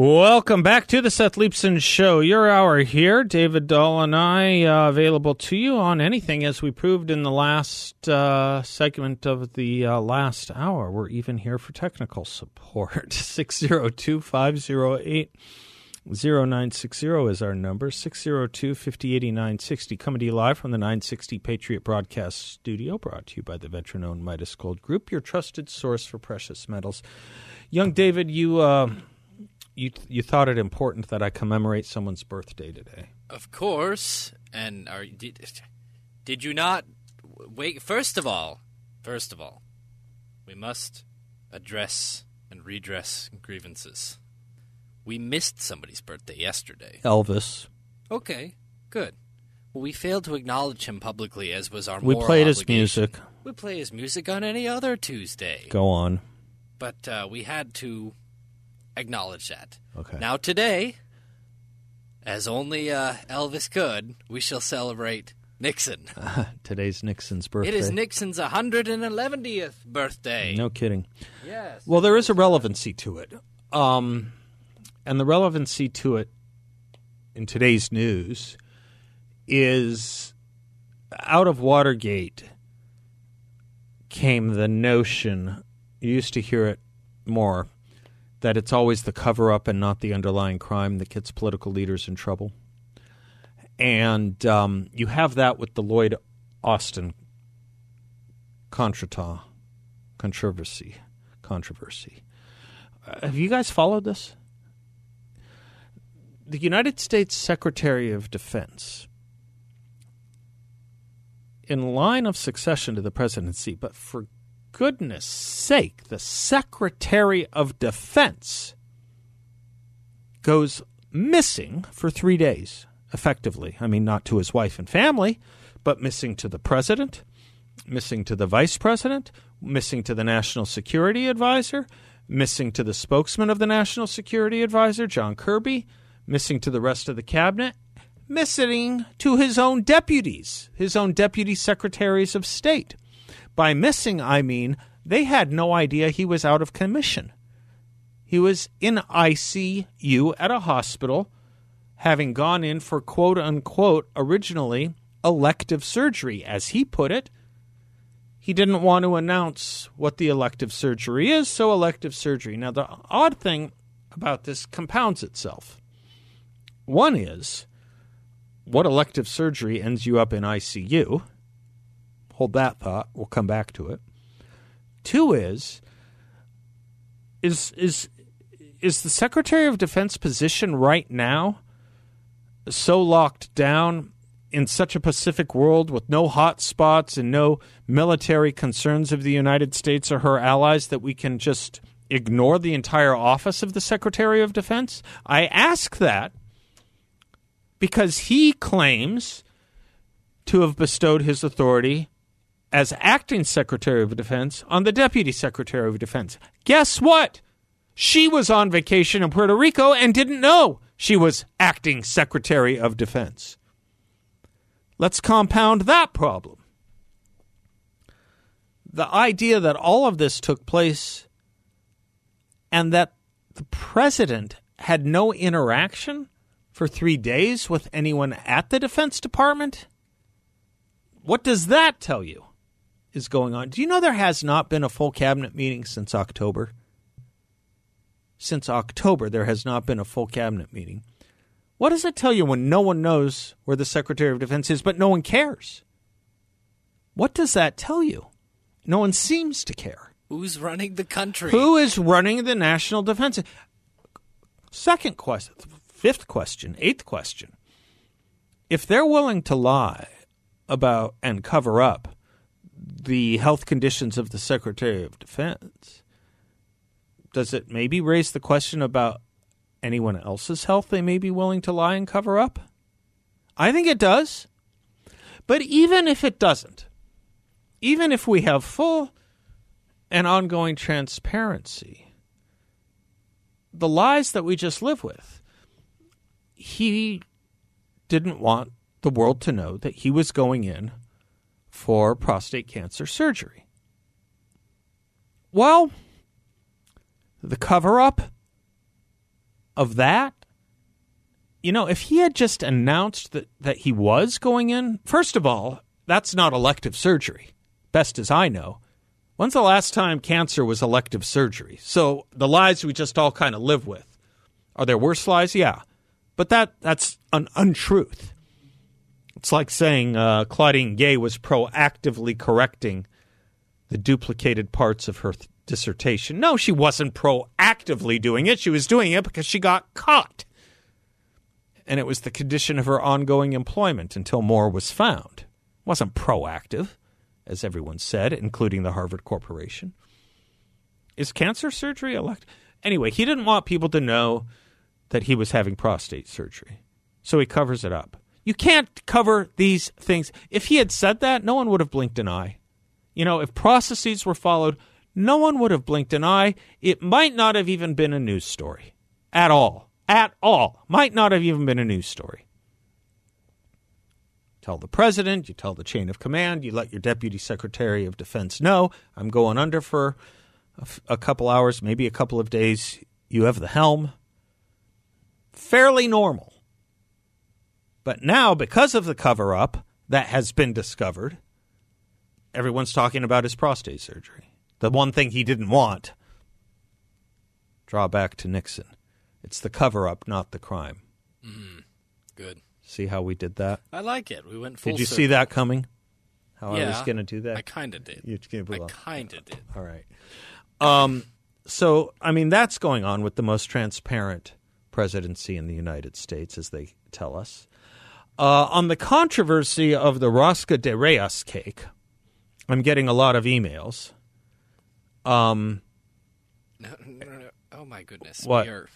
Welcome back to the Seth Leibsohn Show. Your hour here, David Dahl and I, uh, available to you on anything, as we proved in the last uh, segment of the uh, last hour. We're even here for technical support. 602 508 0960 is our number. 602 5080 960. Coming to you live from the 960 Patriot Broadcast Studio, brought to you by the veteran owned Midas Gold Group, your trusted source for precious metals. Young David, you. You you thought it important that I commemorate someone's birthday today. Of course. And are did, did you not wait first of all, first of all, we must address and redress grievances. We missed somebody's birthday yesterday. Elvis. Okay, good. Well, we failed to acknowledge him publicly, as was our. We played his music. We play his music on any other Tuesday. Go on. But uh, we had to acknowledge that. Okay. Now today, as only uh, Elvis could, we shall celebrate Nixon. Today's Nixon's birthday. It is Nixon's 111th birthday. No kidding. Yes. Well, there is a relevancy to it. Um, and the relevancy to it in today's news is out of Watergate came the notion, you used to hear it more, that it's always the cover up and not the underlying crime that gets political leaders in trouble. And um, you have that with the Lloyd Austin contretemps, controversy. Controversy. Uh, have you guys followed this? The United States Secretary of Defense, in line of succession to the presidency, but for goodness sake, the Secretary of Defense goes missing for three days, effectively. I mean, not to his wife and family, but missing to the president, missing to the vice president, missing to the national security advisor, missing to the spokesman of the national security advisor, John Kirby, missing to the rest of the cabinet, missing to his own deputies, his own deputy secretaries of state. By missing, I mean they had no idea he was out of commission. He was in ICU at a hospital, having gone in for quote unquote originally elective surgery, as he put it. He didn't want to announce what the elective surgery is, so elective surgery. Now, the odd thing about this compounds itself. One is what elective surgery ends you up in ICU? Hold that thought. We'll come back to it. Two is is is is the Secretary of Defense position right now so locked down in such a Pacific world with no hot spots and no military concerns of the United States or her allies that we can just ignore the entire office of the Secretary of Defense? I ask that because he claims to have bestowed his authority as acting Secretary of Defense on the Deputy Secretary of Defense. Guess what? She was on vacation in Puerto Rico and didn't know she was acting Secretary of Defense. Let's compound that problem. The idea that all of this took place and that the president had no interaction for three days with anyone at the Defense Department? What does that tell you is going on? Do you know there has not been a full cabinet meeting since October? Since October, there has not been a full cabinet meeting. What does it tell you when no one knows where the Secretary of Defense is, but no one cares? What does that tell you? No one seems to care. Who's running the country? Who is running the national defense? Second question, fifth question, eighth question. If they're willing to lie about and cover up the health conditions of the Secretary of Defense, does it maybe raise the question about anyone else's health they may be willing to lie and cover up? I think it does. But even if it doesn't, even if we have full and ongoing transparency, the lies that we just live with, he didn't want the world to know that he was going in for prostate cancer surgery. Well, the cover up of that, you know, if he had just announced that, that he was going in, first of all, that's not elective surgery, best as I know. When's the last time cancer was elective surgery? So the lies we just all kind of live with. Are there worse lies? Yeah. But that that's an untruth. It's like saying uh, Claudine Gay was proactively correcting the duplicated parts of her th- dissertation. No, she wasn't proactively doing it. She was doing it because she got caught. And it was the condition of her ongoing employment until more was found. It wasn't proactive, as everyone said, including the Harvard Corporation. Is cancer surgery elect? Anyway, he didn't want people to know that he was having prostate surgery. So he covers it up. You can't cover these things. If he had said that, no one would have blinked an eye. You know, if processes were followed, no one would have blinked an eye. It might not have even been a news story at all. At all. Might not have even been a news story. Tell the president, you tell the chain of command, you let your deputy secretary of defense know I'm going under for a, f- a couple hours, maybe a couple of days. You have the helm. Fairly normal. But now, because of the cover up that has been discovered, everyone's talking about his prostate surgery. The one thing he didn't want. Draw back to Nixon. It's the cover up, not the crime. Good. See how we did that? I like it. We went full Did you circle. see that coming? How I was going to do that? I kind of did. You gave I kind of did. All right. Um, so, I mean, that's going on with the most transparent presidency in the United States, as they tell us. Uh, on the controversy of the Rosca de Reyes cake, I'm getting a lot of emails. Um, No, no, no. Oh my goodness. What? We are,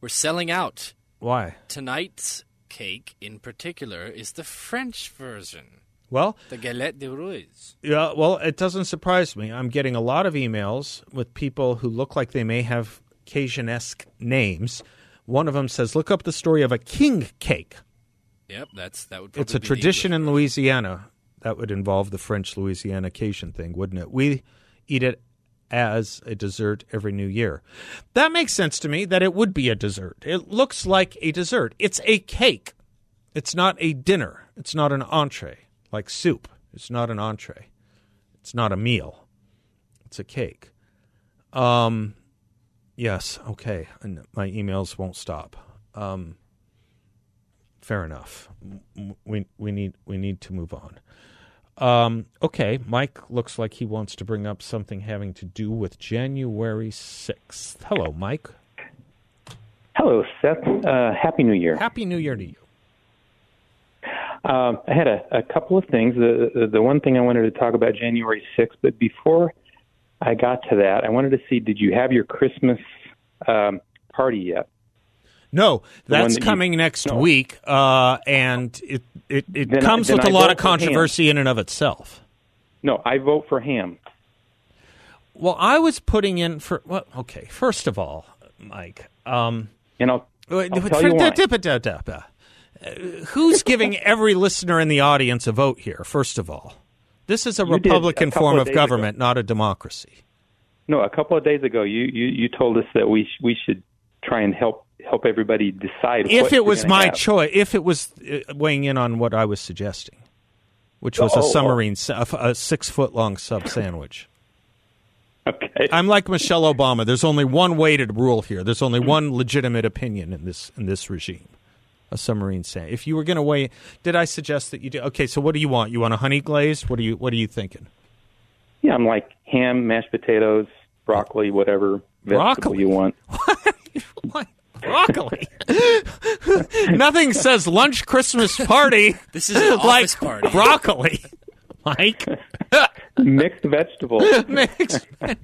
we're selling out. why? Tonight's cake in particular is the French version, Well, the galette des rois. Yeah, well, it doesn't surprise me. I'm getting a lot of emails with people who look like they may have Cajun-esque names. One of them says, "Look up the story of a king cake." Yep, that's that would. It's a tradition in Louisiana. That would involve the French Louisiana Cajun thing, wouldn't it? We eat it as a dessert every new year. That makes sense to me that it would be a dessert. It looks like a dessert. It's a cake. It's not a dinner. It's not an entree like soup. It's not an entree. It's not a meal. It's a cake. Um yes, okay. And my emails won't stop. Um fair enough. We we need we need to move on. Um, okay, Mike looks like he wants to bring up something having to do with January sixth. Hello, Mike. Hello, Seth. Uh, Happy New Year. Happy New Year to you. Um, I had a, a couple of things. The, the the one thing I wanted to talk about January 6th, but before I got to that, I wanted to see did you have your Christmas um, party yet? No, that's that you- coming next no. week, uh, and it it, it Then comes then with a I lot of controversy in and of itself. No, I vote for ham. Well, I was putting in for well, okay. First of all, Mike, um, And I'll, I'll tell you why. Who's giving every listener in the audience a vote here? First of all, this is a You did a Republican form of of government, not a democracy. No, a couple of days ago, you, you, you told us that we sh- we should try and help help everybody decide If it was my choice, if it was uh, weighing in on what I was suggesting, which was Oh, a oh. submarine, s- a a six foot long sub sandwich. Okay. I'm like Michelle Obama. There's only one way to rule here. There's only one legitimate opinion in this in this regime. A submarine sand. If you were going to weigh, did I suggest that you do? Okay, so what do you want? You want a honey glazed? What are you What are you thinking? yeah, I'm like ham, mashed potatoes, broccoli, whatever vegetable Broccoli? you want. What? Broccoli. Nothing says lunch Christmas party This is an like office party. broccoli. Mike. Mixed vegetables. Mixed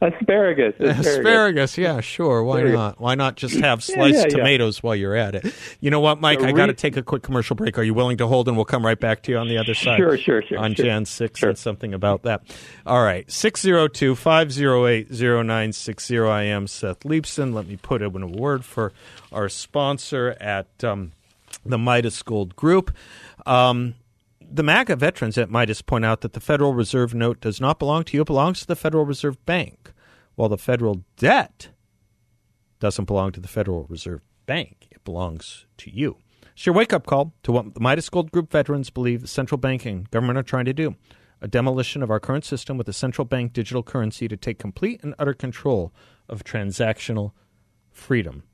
asparagus, asparagus. asparagus. Yeah, sure. Why you- not? Why not just have sliced yeah, yeah. tomatoes while you're at it? You know what, Mike? So I got to take a quick commercial break. Are you willing to hold, and we'll come right back to you on the other side? Sure, sure, sure, On sure. Jan six Sure. and something about that. All right, 602-508-0960. I am Seth Leibsohn. Let me put in a word for our sponsor at um, the Midas Gold Group. Um, the MAGA veterans at Midas point out that the Federal Reserve note does not belong to you, it belongs to the Federal Reserve Bank, while the federal debt doesn't belong to the Federal Reserve Bank. It belongs to you. It's your wake up call to what the Midas Gold Group veterans believe the central bank and government are trying to do a demolition of our current system with a central bank digital currency to take complete and utter control of transactional freedom.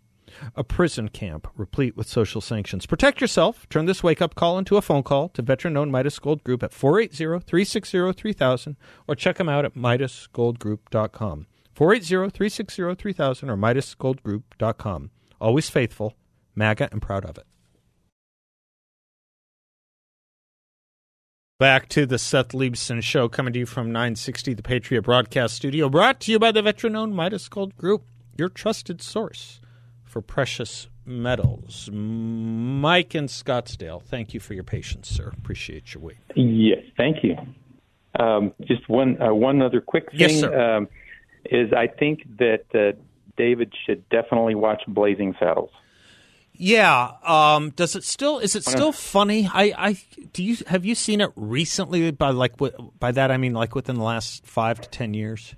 A prison camp replete with social sanctions. Protect yourself. Turn this wake up call into a phone call to veteran owned Midas Gold Group at 480 360 3000 or check them out at MidasGoldGroup.com. 480 360 3000 or MidasGoldGroup.com. Always faithful, MAGA, and proud of it. Back to the Seth Leibsohn Show, coming to you from 960 The Patriot Broadcast Studio, brought to you by the veteran owned Midas Gold Group, your trusted source for precious metals. Mike in Scottsdale, thank you for your patience, sir. Appreciate your wait. Yes, thank you. Um, just one uh, one other quick thing Yes, sir. Um, is I think that uh, David should definitely watch Blazing Saddles. Yeah. Um, does it still? Is it still funny? I, I do you have you seen it recently? By like by that I mean like within the last five to ten years.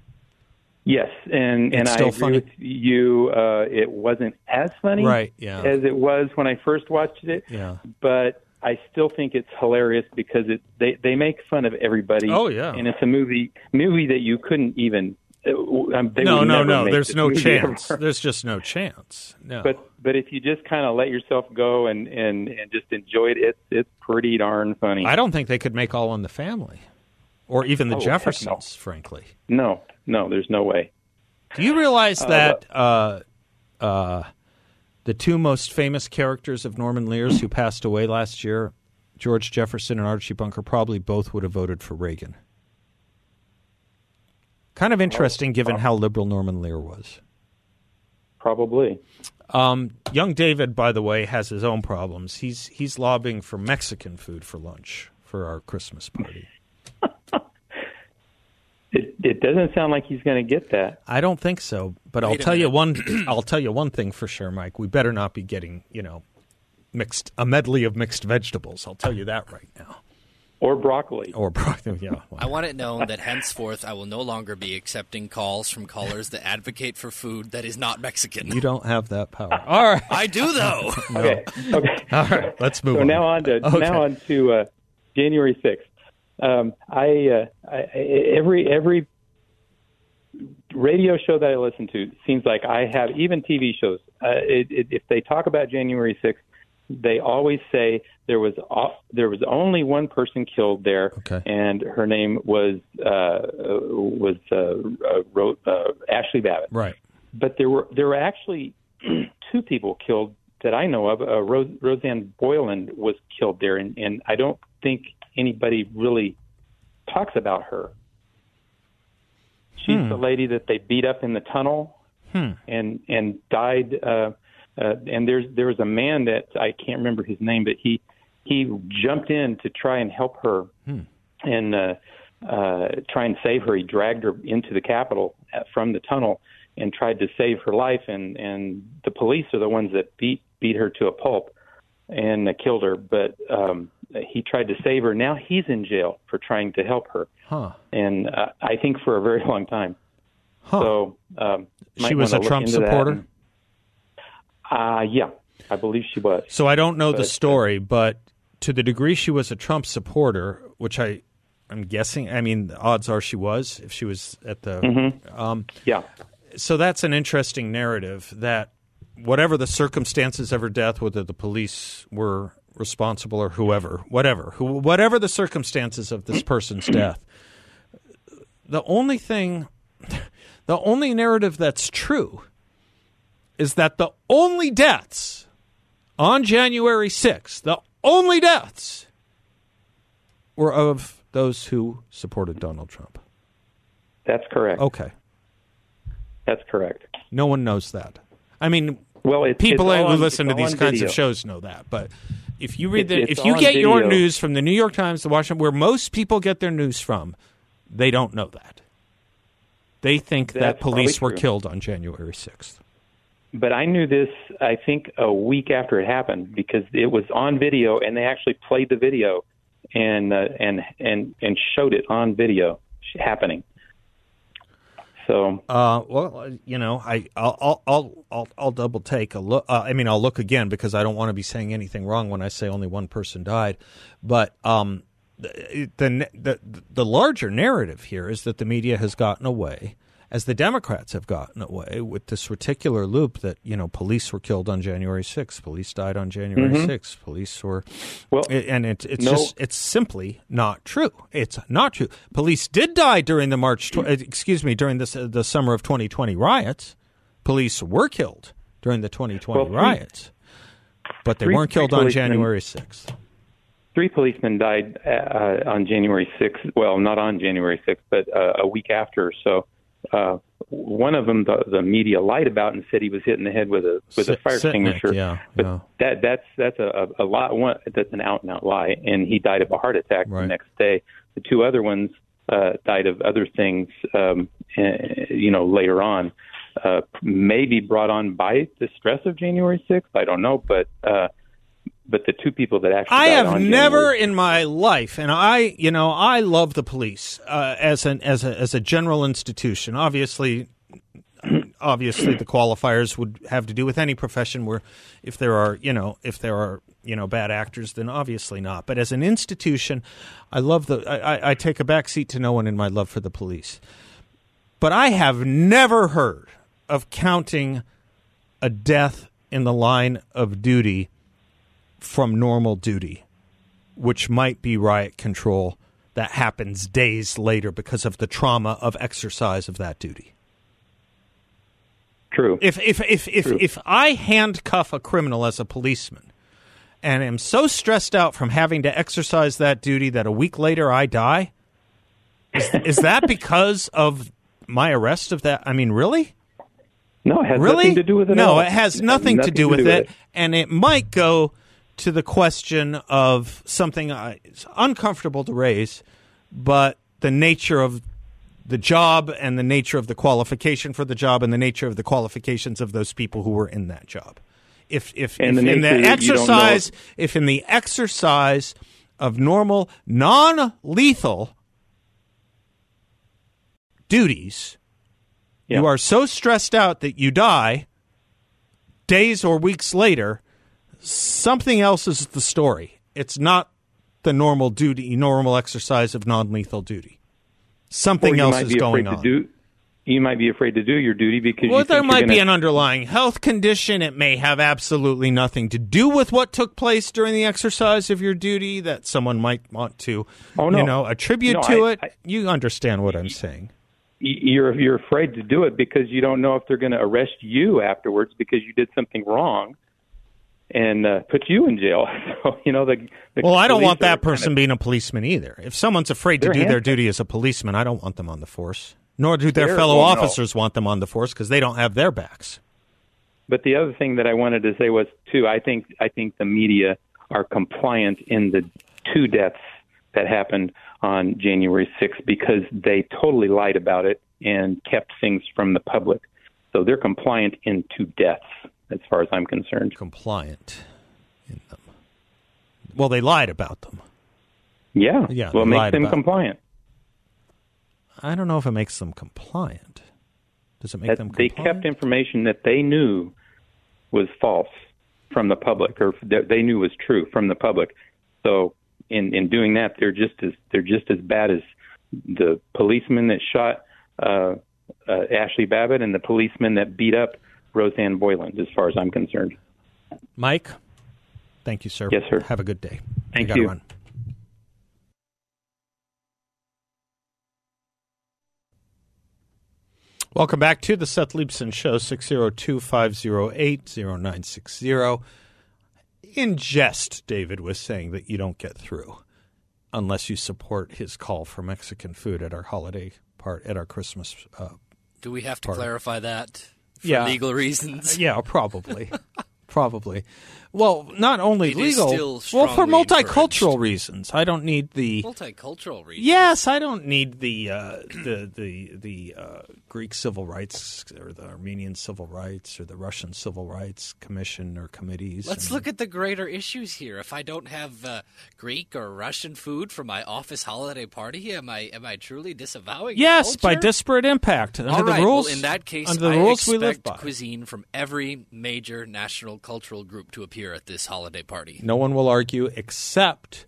Yes, and and I agree funny? with you. Uh, it wasn't as funny, Right, yeah. as it was when I first watched it. Yeah. but I still think it's hilarious because it they they make fun of everybody. Oh, yeah. and it's a movie movie that you couldn't even. Uh, um, no, no, no. There's no chance. ever. There's just no chance. No. But but if you just kind of let yourself go and and and just enjoy it, it's it's pretty darn funny. I don't think they could make All in the Family, or even the Oh, heck no. Jeffersons. Frankly, No, no, there's no way. do you realize that uh, uh, the two most famous characters of Norman Lear's who passed away last year, George Jefferson and Archie Bunker, probably both would have voted for Reagan? Kind of interesting, given how liberal Norman Lear was. Probably. Um, young David, by the way, has his own problems. He's he's lobbying for Mexican food for lunch for our Christmas party. It it doesn't sound like he's going to get that. I don't think so, but I'll Wait a tell you one. I'll tell you one thing for sure, Mike. We better not be getting you know mixed a medley of mixed vegetables. I'll tell you that right now. Or broccoli. Or broccoli. Yeah. well, I want it known that henceforth I will no longer be accepting calls from callers that advocate for food that is not Mexican. you don't have that power. All right. I do though. Okay. Okay. All right. Let's move so on. now on to Okay. now on to uh, January sixth. Um, I, uh, I every every radio show that I listen to seems like I have even TV shows. Uh, it, it, if they talk about January sixth, they always say there was o- there was only one person killed there, Okay. and her name was uh, was uh, uh, Ro- uh, Ashley Babbitt Right. but there were there were actually two people killed that I know of. Uh, Rose, Rosanne Boyland was killed there, and, and I don't think anybody really talks about her. She's the lady that they beat up in the tunnel and and died. Uh, uh, and there's there was a man that I can't remember his name, but he he jumped in to try and help her and uh, uh, try and save her. He dragged her into the Capitol uh, from the tunnel and tried to save her life. And and the police are the ones that beat beat her to a pulp and uh, killed her. But um, he tried to save her. Now he's in jail for trying to help her, Huh. and uh, I think for a very long time. Huh. So um, She was a Trump supporter? Uh, yeah, I believe she was. So I don't know the But, uh, story, but to the degree she was a Trump supporter, which I, I'm guessing. I mean, the odds are she was if she was at the. Mm-hmm. Um, Yeah. so that's an interesting narrative that whatever the circumstances of her death, whether the police were responsible or whoever, whatever, who, whatever the circumstances of this person's death, the only thing, the only narrative that's true is that the only deaths on January 6th, the only deaths were of those who supported Donald Trump. That's correct. Okay. That's correct. No one knows that. I mean, Well, it's, people it's who listen to these kinds video. of shows know that. But if you read the, it's if you get your news from the New York Times, the Washington, where most people get their news from, they don't know that. They think that That's probably police were killed on January sixth. But I knew this, I think, a week after it happened because it was on video, and they actually played the video and uh, and and and showed it on video happening. So Uh, well, you know, I I'll I'll I'll, I'll, I'll double take a look. Uh, I mean, I'll look again because I don't want to be saying anything wrong when I say only one person died. But um, the, the the the larger narrative here is that the media has gotten away, as the Democrats have gotten away with this reticular loop that you know police were killed on January 6th, police died on January 6th, police were Well, and it, it's no- just it's simply not true. It's not true. Police did die during the March, tw- uh, excuse me, during this uh, the summer of 2020 riots. Police were killed during the 2020 Well, three- riots, but they three- weren't killed on January 6th. three policemen died uh, on January 6th. Well, not on January 6th, but uh, a week after. So uh, one of them, the, the media lied about and said he was hit in the head with a with a fire extinguisher. yeah, but yeah. that that's that's a, a, lot. One that's an out and out lie, and he died of a heart attack Right. the next day. The two other ones uh, died of other things, um, eh, you know, later on. Uh, maybe brought on by the stress of January 6th. I don't know, but uh, but the two people that actually I have never January, in my life, and I, you know, I love the police uh, as an as a as a general institution. Obviously, obviously, the qualifiers would have to do with any profession where, if there are, you know, if there are, you know, bad actors, then obviously not. But as an institution, I love the. I, I- I take a back seat to no one in my love for the police. But I have never heard of counting a death in the line of duty from normal duty, which might be riot control that happens days later because of the trauma of exercise of that duty. true. If if if if, True. if I handcuff a criminal as a policeman and am so stressed out from having to exercise that duty that a week later I die, is, is that because of my arrest of that? I mean, really? No, it has really? nothing to do with it. no, all. it has nothing, to do with it, it. and it might go to the question of something I, it's uncomfortable to raise, but the nature of the job and the nature of the qualification for the job and the nature of the qualifications of those people who were in that job. If if, if the in the nature that you don't know- exercise if in the exercise of normal non-lethal duties Yeah. you are so stressed out that you die days or weeks later something else is the story. It's not the normal duty normal exercise of non-lethal duty. Something else is going on. do. You might be afraid to do your duty because well there might you're be an underlying health condition. It may have absolutely nothing to do with what took place during the exercise of your duty that someone might want to Oh, no. you know attribute No, to I- it. I- you understand what i'm saying. You're you're afraid to do it because you don't know if they're going to arrest you afterwards because you did something wrong and uh, put you in jail. So you know the. the Well, I don't want that kind person of- being a policeman either. If someone's afraid to do their duty as a policeman, I don't want them on the force. Nor do their fellow officers want them on the force because they don't have their backs. But the other thing that I wanted to say was too. I think I think the media are compliant in the two deaths that happened on January 6th because they totally lied about it and kept things from the public. So they're compliant in two deaths, as far as I'm concerned. Compliant in them. Well, they lied about them. Yeah. Yeah, Well, they make lied them it. compliant. I don't know if it makes them compliant. Does it make that them they kept information that they knew was false from the public or that they knew was true from the public so in in doing that they're just as they're just as bad as the policeman that shot uh, uh, Ashley Babbitt and the policeman that beat up Rosanne Boyland as far as I'm concerned Mike, thank you, sir. Yes, sir. Have a good day. Thank gotta you. Run. Welcome back to the Seth Leibsohn Show, 602 508 0960. In jest, David was saying that you don't get through. unless you support his call for Mexican food at our holiday part at our Christmas. Uh, Do we have to Pardon. clarify that for Yeah. legal reasons? yeah, probably, probably. Well, not only It legal, well, for multicultural reasons. I don't need the. Multicultural reasons. Yes, I don't need the uh, the the the uh, Greek civil rights or the Armenian civil rights or the Russian civil rights commission or committees. Let's and- look at the greater issues here. If I don't have uh, Greek or Russian food for my office holiday party, am I am I truly disavowing? Yes, by disparate impact under All the right, rules. Well, in that case, under the I rules we live by. cuisine from every major national cultural group to appear at this holiday party, No one will argue except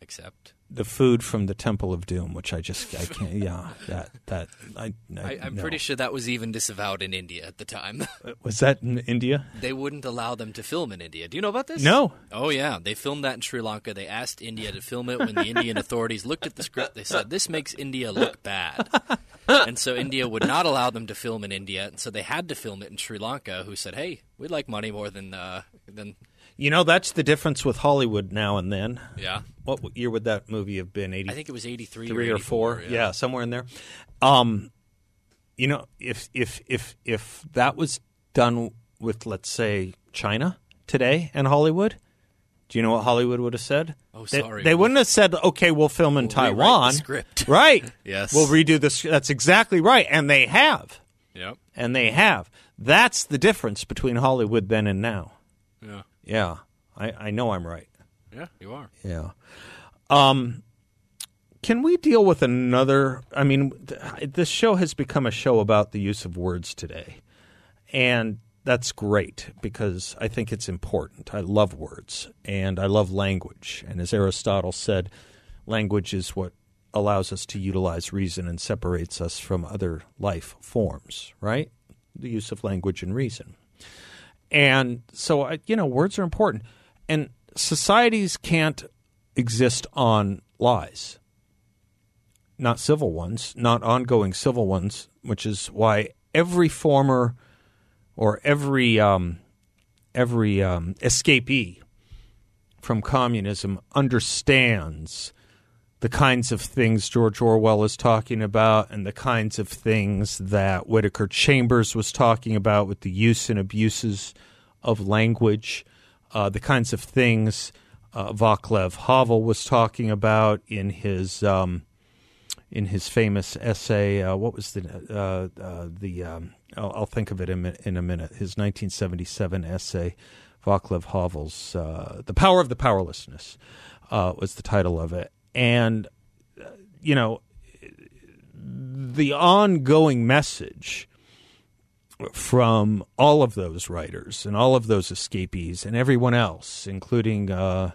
except the food from the Temple of Doom, which I just I can't. Yeah, that that I. I, I'm no. pretty sure that was even disavowed in India at the time. was that in India. they wouldn't allow them to film in India. Do you know about this? No. Oh yeah, they filmed that in Sri Lanka. They asked India to film it. When the Indian authorities looked at the script, they said this makes India look bad, and so India would not allow them to film in India, and so they had to film it in Sri Lanka. Who said, "Hey, we like money more than uh, than You know that's the difference with Hollywood now and then. yeah." What year would that movie have been? Eighty I think it was eighty three three or 84, four. Yeah. somewhere in there. Um, you know, if if if if that was done with, let's say, China today and Hollywood, do you know what Hollywood would have said? Oh, They- sorry. They, wouldn't have said, "Okay, we'll film in We'll Taiwan." script. right? Yes. we'll redo this. That's exactly right, and they have, Yep. and they have. That's the difference between Hollywood then and now. Yeah. I, I know I'm right. Yeah, you are. Yeah. Um, can we deal with another? I mean, th- this show has become a show about the use of words today. And that's great because I think it's important. I love words and I love language. And as Aristotle said, language is what allows us to utilize reason and separates us from other life forms, right? The use of language and reason. And so, you know, words are important. And societies can't exist on lies, not civil ones, not ongoing civil ones, which is why every former or every um, every um, escapee from communism understands the kinds of things George Orwell is talking about and the kinds of things that Whittaker Chambers was talking about with the use and abuses of language, uh, the kinds of things uh, Vaclav Havel was talking about in his um, in his famous essay. Uh, what was the uh, uh, the? Um, I'll, I'll think of it in, in a minute. His 1977 essay, Vaclav Havel's uh, "The Power of the Powerlessness," was the title of it, and you know the ongoing message from all of those writers and all of those escapees and everyone else, including uh,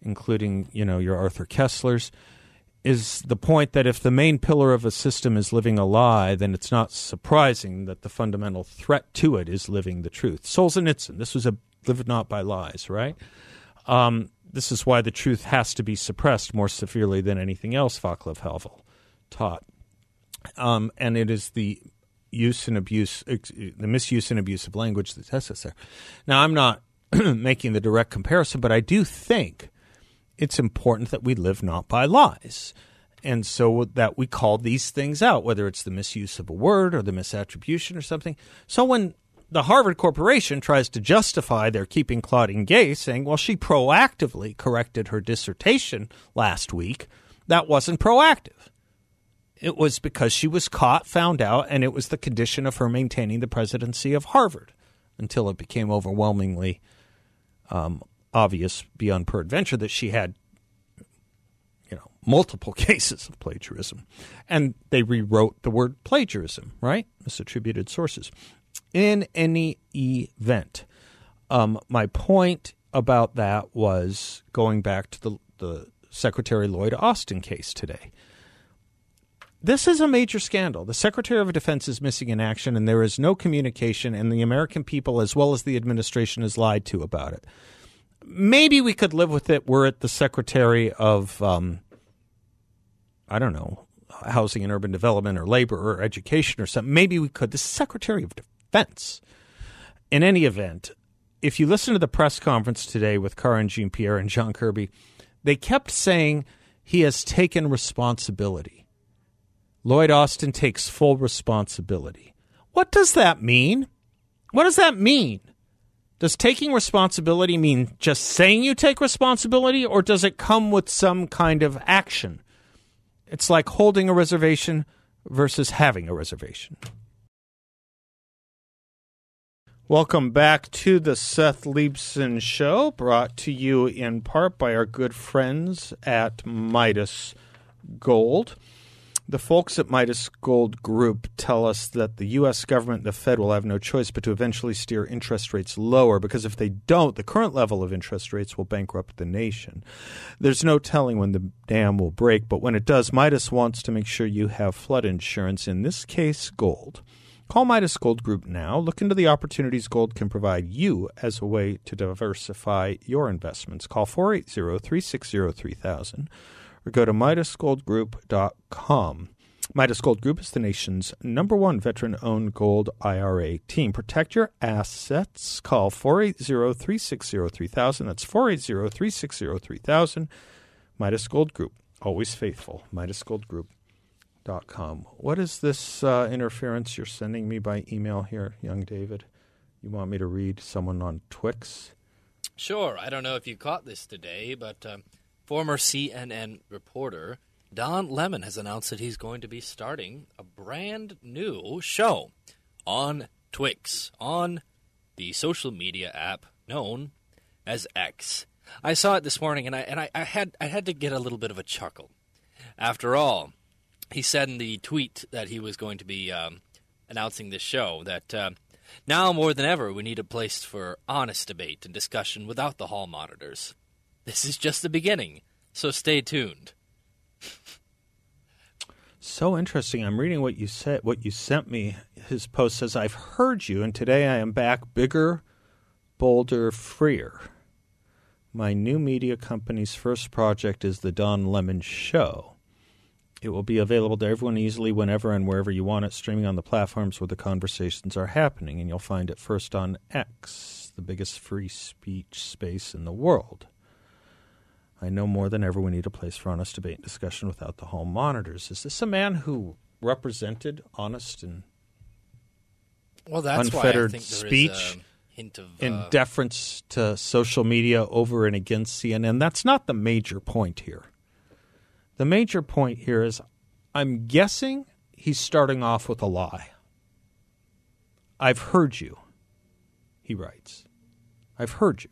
including you know your Arthur Koestlers, is the point that if the main pillar of a system is living a lie, then it's not surprising that the fundamental threat to it is living the truth. Solzhenitsyn, this was a live not by lies, right? Um, this is why the truth has to be suppressed more severely than anything else. Vaclav Havel taught, um, and it is the use and abuse, the misuse and abuse of language that tests us there. Now, I'm not making the direct comparison, but I do think it's important that we live not by lies. And so that we call these things out, whether it's the misuse of a word or the misattribution or something. So when the Harvard Corporation tries to justify their keeping Claudine Gay, saying, well, she proactively corrected her dissertation last week, that wasn't proactive. It was because she was caught, found out, and it was the condition of her maintaining the presidency of Harvard until it became overwhelmingly um, obvious beyond peradventure that she had, you know, multiple cases of plagiarism, and they rewrote the word plagiarism, right? Misattributed sources. In any event, um, my point about that was going back to the the Secretary Lloyd Austin case today. This is a major scandal. The Secretary of Defense is missing in action, and there is no communication, and the American people, as well as the administration, is lied to about it. Maybe we could live with it were it the Secretary of, um, I don't know, Housing and Urban Development or Labor or Education or something. Maybe we could. The Secretary of Defense. In any event, if you listen to the press conference today with Karine Jean-Pierre and John Kirby, they kept saying he has taken responsibility. Lloyd Austin takes full responsibility. What does that mean? What does that mean? Does taking responsibility mean just saying you take responsibility, or does it come with some kind of action? It's like holding a reservation versus having a reservation. Welcome back to the Seth Leibsohn Show, brought to you in part by our good friends at Midas Gold. The folks at Midas Gold Group tell us that the U.S. government and the Fed will have no choice but to eventually steer interest rates lower because if they don't, the current level of interest rates will bankrupt the nation. There's no telling when the dam will break, but when it does, Midas wants to make sure you have flood insurance, in this case, gold. Call Midas Gold Group now. Look into the opportunities gold can provide you as a way to diversify your investments. Call 480 360 3000 or go to MidasGoldGroup.com. Midas Gold Group is the nation's number one veteran owned gold IRA team. Protect your assets. Call 480 360 3000. That's 480 360 3000. Midas Gold Group, always faithful. MidasGoldGroup.com. What is this uh, interference you're sending me by email here, young David? You want me to read someone on Twix? Sure. I don't know if you caught this today, but um, former CNN reporter Don Lemon has announced that he's going to be starting a brand new show on Twix, on the social media app known as X. I saw it this morning, and I and I, I had I had to get a little bit of a chuckle. After all, he said in the tweet that he was going to be um, announcing this show that uh, now more than ever we need a place for honest debate and discussion without the hall monitors. This is just the beginning, so stay tuned. So interesting. I'm reading what you said, what you sent me. His post says, "I've heard you, and today I am back, bigger, bolder, freer." My new media company's first project is the Don Lemon Show. It will be available to everyone easily, whenever and wherever you want it, streaming on the platforms where the conversations are happening, and you'll find it first on X, the biggest free speech space in the world. I know more than ever we need a place for honest debate and discussion without the hall monitors. Is this a man who represented honest and Well, that's unfettered why I think there speech is a hint of in uh, deference to social media over and against CNN? That's not the major point here. The major point here is I'm guessing he's starting off with a lie. I've heard you, he writes. I've heard you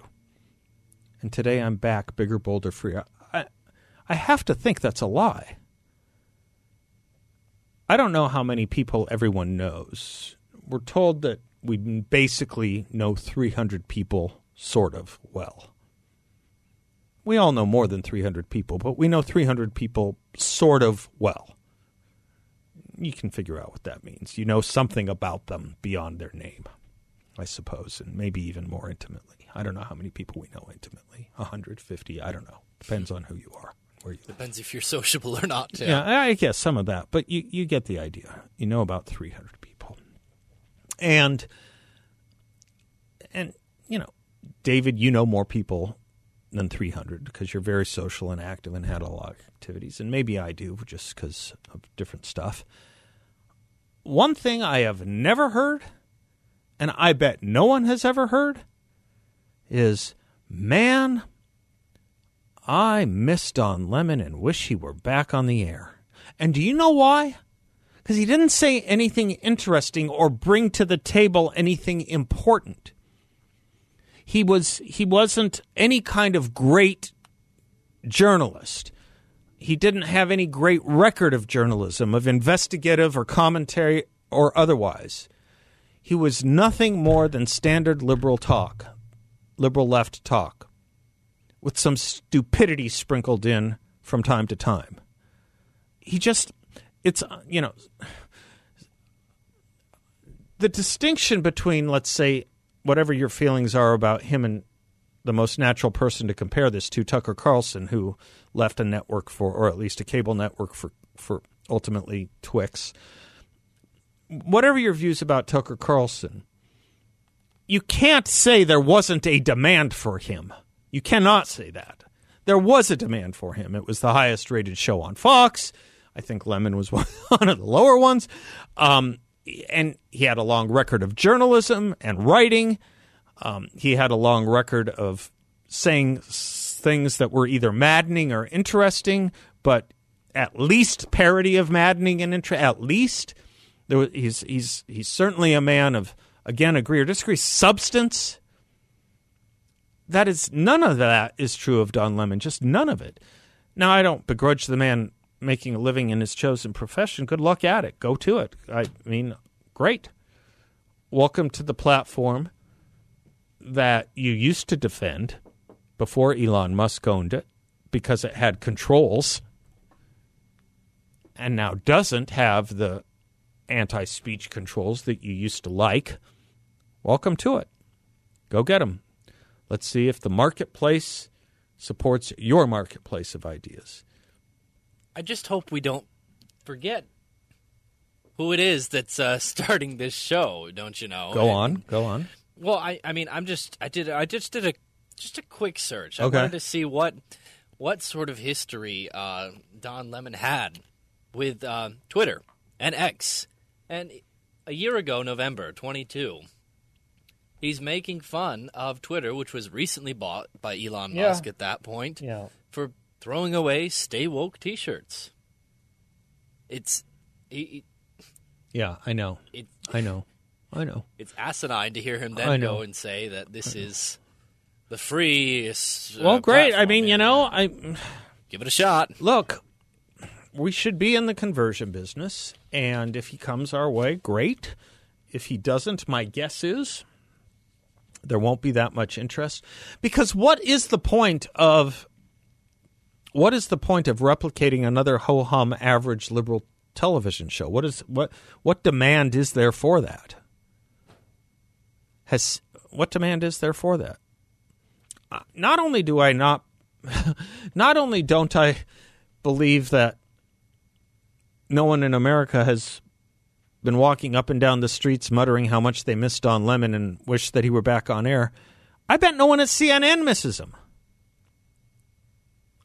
and today I'm back, bigger, bolder, freer. I, I have to think that's a lie. I don't know how many people everyone knows. We're told that we basically know 300 people sort of well. We all know more than 300 people, but we know 300 people sort of well. You can figure out what that means. You know something about them beyond their name, I suppose, and maybe even more intimately. I don't know how many people we know intimately 150, I don't know. Depends on who you are, where you live. depends if you're sociable or not. Too. Yeah, I guess some of that, but you, you get the idea. You know about 300 people. And, and, you know, David, you know more people than 300 because you're very social and active and had a lot of activities. And maybe I do just because of different stuff. One thing I have never heard, and I bet no one has ever heard, is man, I miss Don Lemon and wish he were back on the air. And do you know why? Because he didn't say anything interesting or bring to the table anything important. He was he wasn't any kind of great journalist. He didn't have any great record of journalism, of investigative or commentary or otherwise. He was nothing more than standard liberal talk, liberal left talk, with some stupidity sprinkled in from time to time. He just, it's, you know, the distinction between, let's say, whatever your feelings are about him and the most natural person to compare this to, Tucker Carlson, who left a network for, or at least a cable network for, for ultimately Twix. Whatever your views about Tucker Carlson, you can't say there wasn't a demand for him. You cannot say that. there was a demand for him. It was the highest rated show on Fox. I think Lemon was one of the lower ones. Um, and he had a long record of journalism and writing. Um, he had a long record of saying things that were either maddening or interesting, but at least parody of maddening and interest. At least there was, he's he's he's certainly a man of again agree or disagree substance. That is none of that is true of Don Lemon. Just none of it. Now I don't begrudge the man making a living in his chosen profession. Good luck at it. Go to it. I mean, great. Welcome to the platform that you used to defend before Elon Musk owned it because it had controls and now doesn't have the anti speech controls that you used to like. Welcome to it. Go get them. Let's see if the marketplace supports your marketplace of ideas. I just hope we don't forget who it is that's uh, starting this show. Don't you know? Go on. Go on. Well, I, I mean, I'm just, I did, I just did a, just a quick search. I Okay. wanted to see what, what sort of history uh, Don Lemon had with uh, Twitter and X, and a year ago, November 22. He's making fun of Twitter, which was recently bought by Elon Yeah. Musk at that point, Yeah. for throwing away "Stay Woke" T-shirts. It's he, Yeah, I know. it, I know. I know. it's asinine to hear him then know. go and say that this is the free uh, Well, great. I mean, you know, I give it a shot. look, we should be in the conversion business, and if he comes our way, great. If he doesn't, my guess is there won't be that much interest. Because what is the point of what is the point of replicating another ho hum average liberal television show? What is what what demand is there for that? Has what demand is there for that? Uh, Not only do I not not only don't I believe that no one in America has been walking up and down the streets muttering how much they miss Don Lemon and wish that he were back on air. I bet no one at CNN misses him.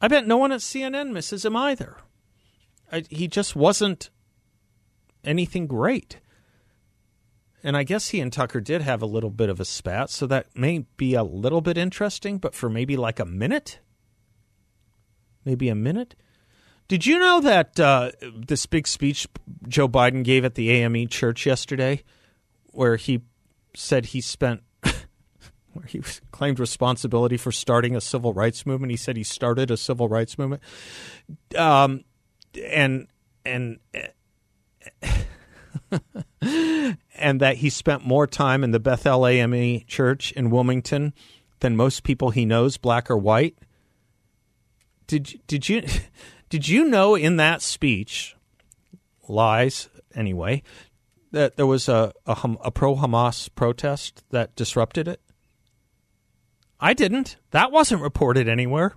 I bet no one at CNN misses him either. I, he just wasn't anything great. And I guess he and Tucker did have a little bit of a spat, so that may be a little bit interesting, but for maybe like a minute? Maybe a minute? Did you know that uh, this big speech Joe Biden gave at the AME church yesterday, where he said he spent, where he claimed responsibility for starting a civil rights movement? He said he started a civil rights movement, um, and and and that he spent more time in the Bethel AME church in Wilmington than most people he knows, black or white. Did did you did you know in that speech, lies anyway, that there was a a, a pro Hamas protest that disrupted it? I didn't. That wasn't reported anywhere.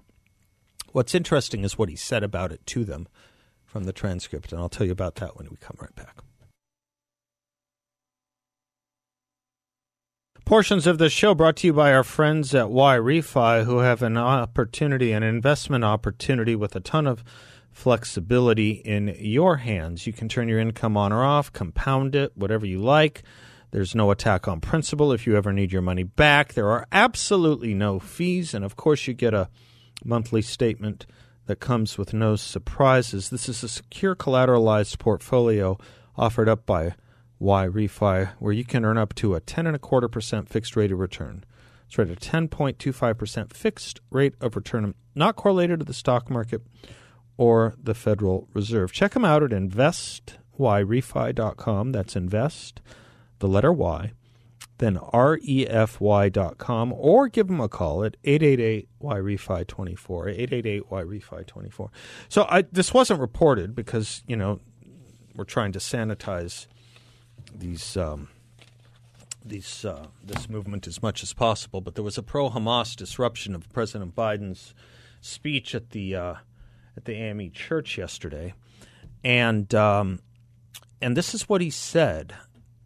What's interesting is what he said about it to them from the transcript, and I'll tell you about that when we come right back. Portions of this show brought to you by our friends at Yrefy, who have an opportunity, an investment opportunity with a ton of flexibility in your hands. You can turn your income on or off, compound it, whatever you like. There's no attack on principle if you ever need your money back. There are absolutely no fees, and of course, you get a monthly statement that comes with no surprises. This is a secure collateralized portfolio offered up by Yrefy, where you can earn up to a ten and a quarter percent fixed rate of return. It's right five percent fixed rate of return, not correlated to the stock market or the Federal Reserve. Check them out at investyrefy.com. That's invest, the letter Y, then refy.com, or give them a call at 888-YREFY24, 888-YREFY24. So I, this wasn't reported because, you know, we're trying to sanitize these um, these uh, this movement as much as possible. But there was a pro Hamas disruption of President Biden's speech at the uh, at the AME church yesterday, and um, and this is what he said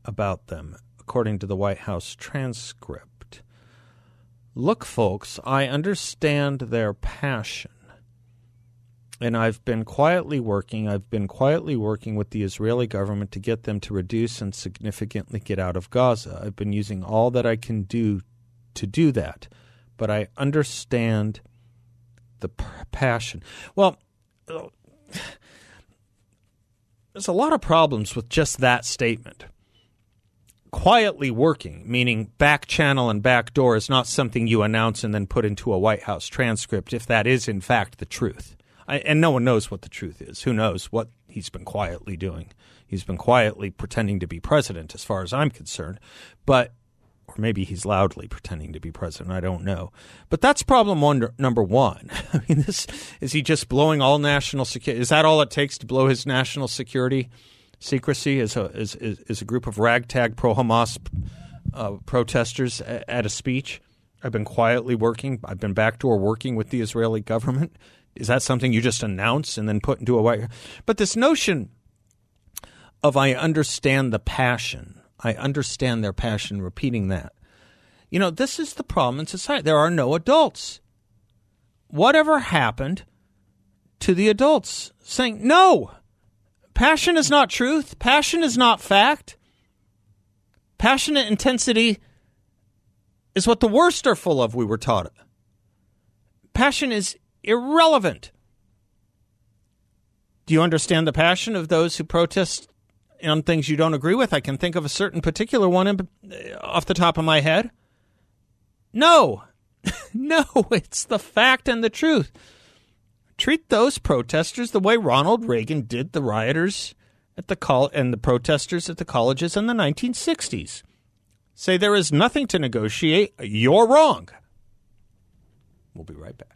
about them, according to the White House transcript. Look, folks, I understand their passion. And I've been quietly working, I've been quietly working with the Israeli government to get them to reduce and significantly get out of Gaza. I've been using all that I can do to do that. But I understand the passion. Well, there's a lot of problems with just that statement. Quietly working, meaning back channel and back door, is not something you announce and then put into a White House transcript if that is in fact the truth. I, and no one knows what the truth is. Who knows what he's been quietly doing? He's been quietly pretending to be president, as far as I'm concerned. But or maybe he's loudly pretending to be president. I don't know. But that's problem one, number one. I mean, this is he just blowing all national security? Is that all it takes to blow his national security secrecy? is a as, as a group of ragtag pro Hamas uh, protesters at a speech? I've been quietly working. I've been backdoor working with the Israeli government. Is that something you just announce and then put into a white? But this notion of I understand the passion I understand their passion repeating that. You know, this is the problem in society. There are no adults. Whatever happened to the adults saying, no, passion is not truth, passion is not fact. Passionate intensity is what the worst are full of, we were taught. Passion is irrelevant. Do you understand the passion of those who protest on things you don't agree with. I can think of a certain particular one in, uh, off the top of my head. No, no, it's the fact and the truth. Treat those protesters the way Ronald Reagan did the rioters at the col- and the protesters at the colleges in the 1960s. Say there is nothing to negotiate. You're wrong. We'll be right back.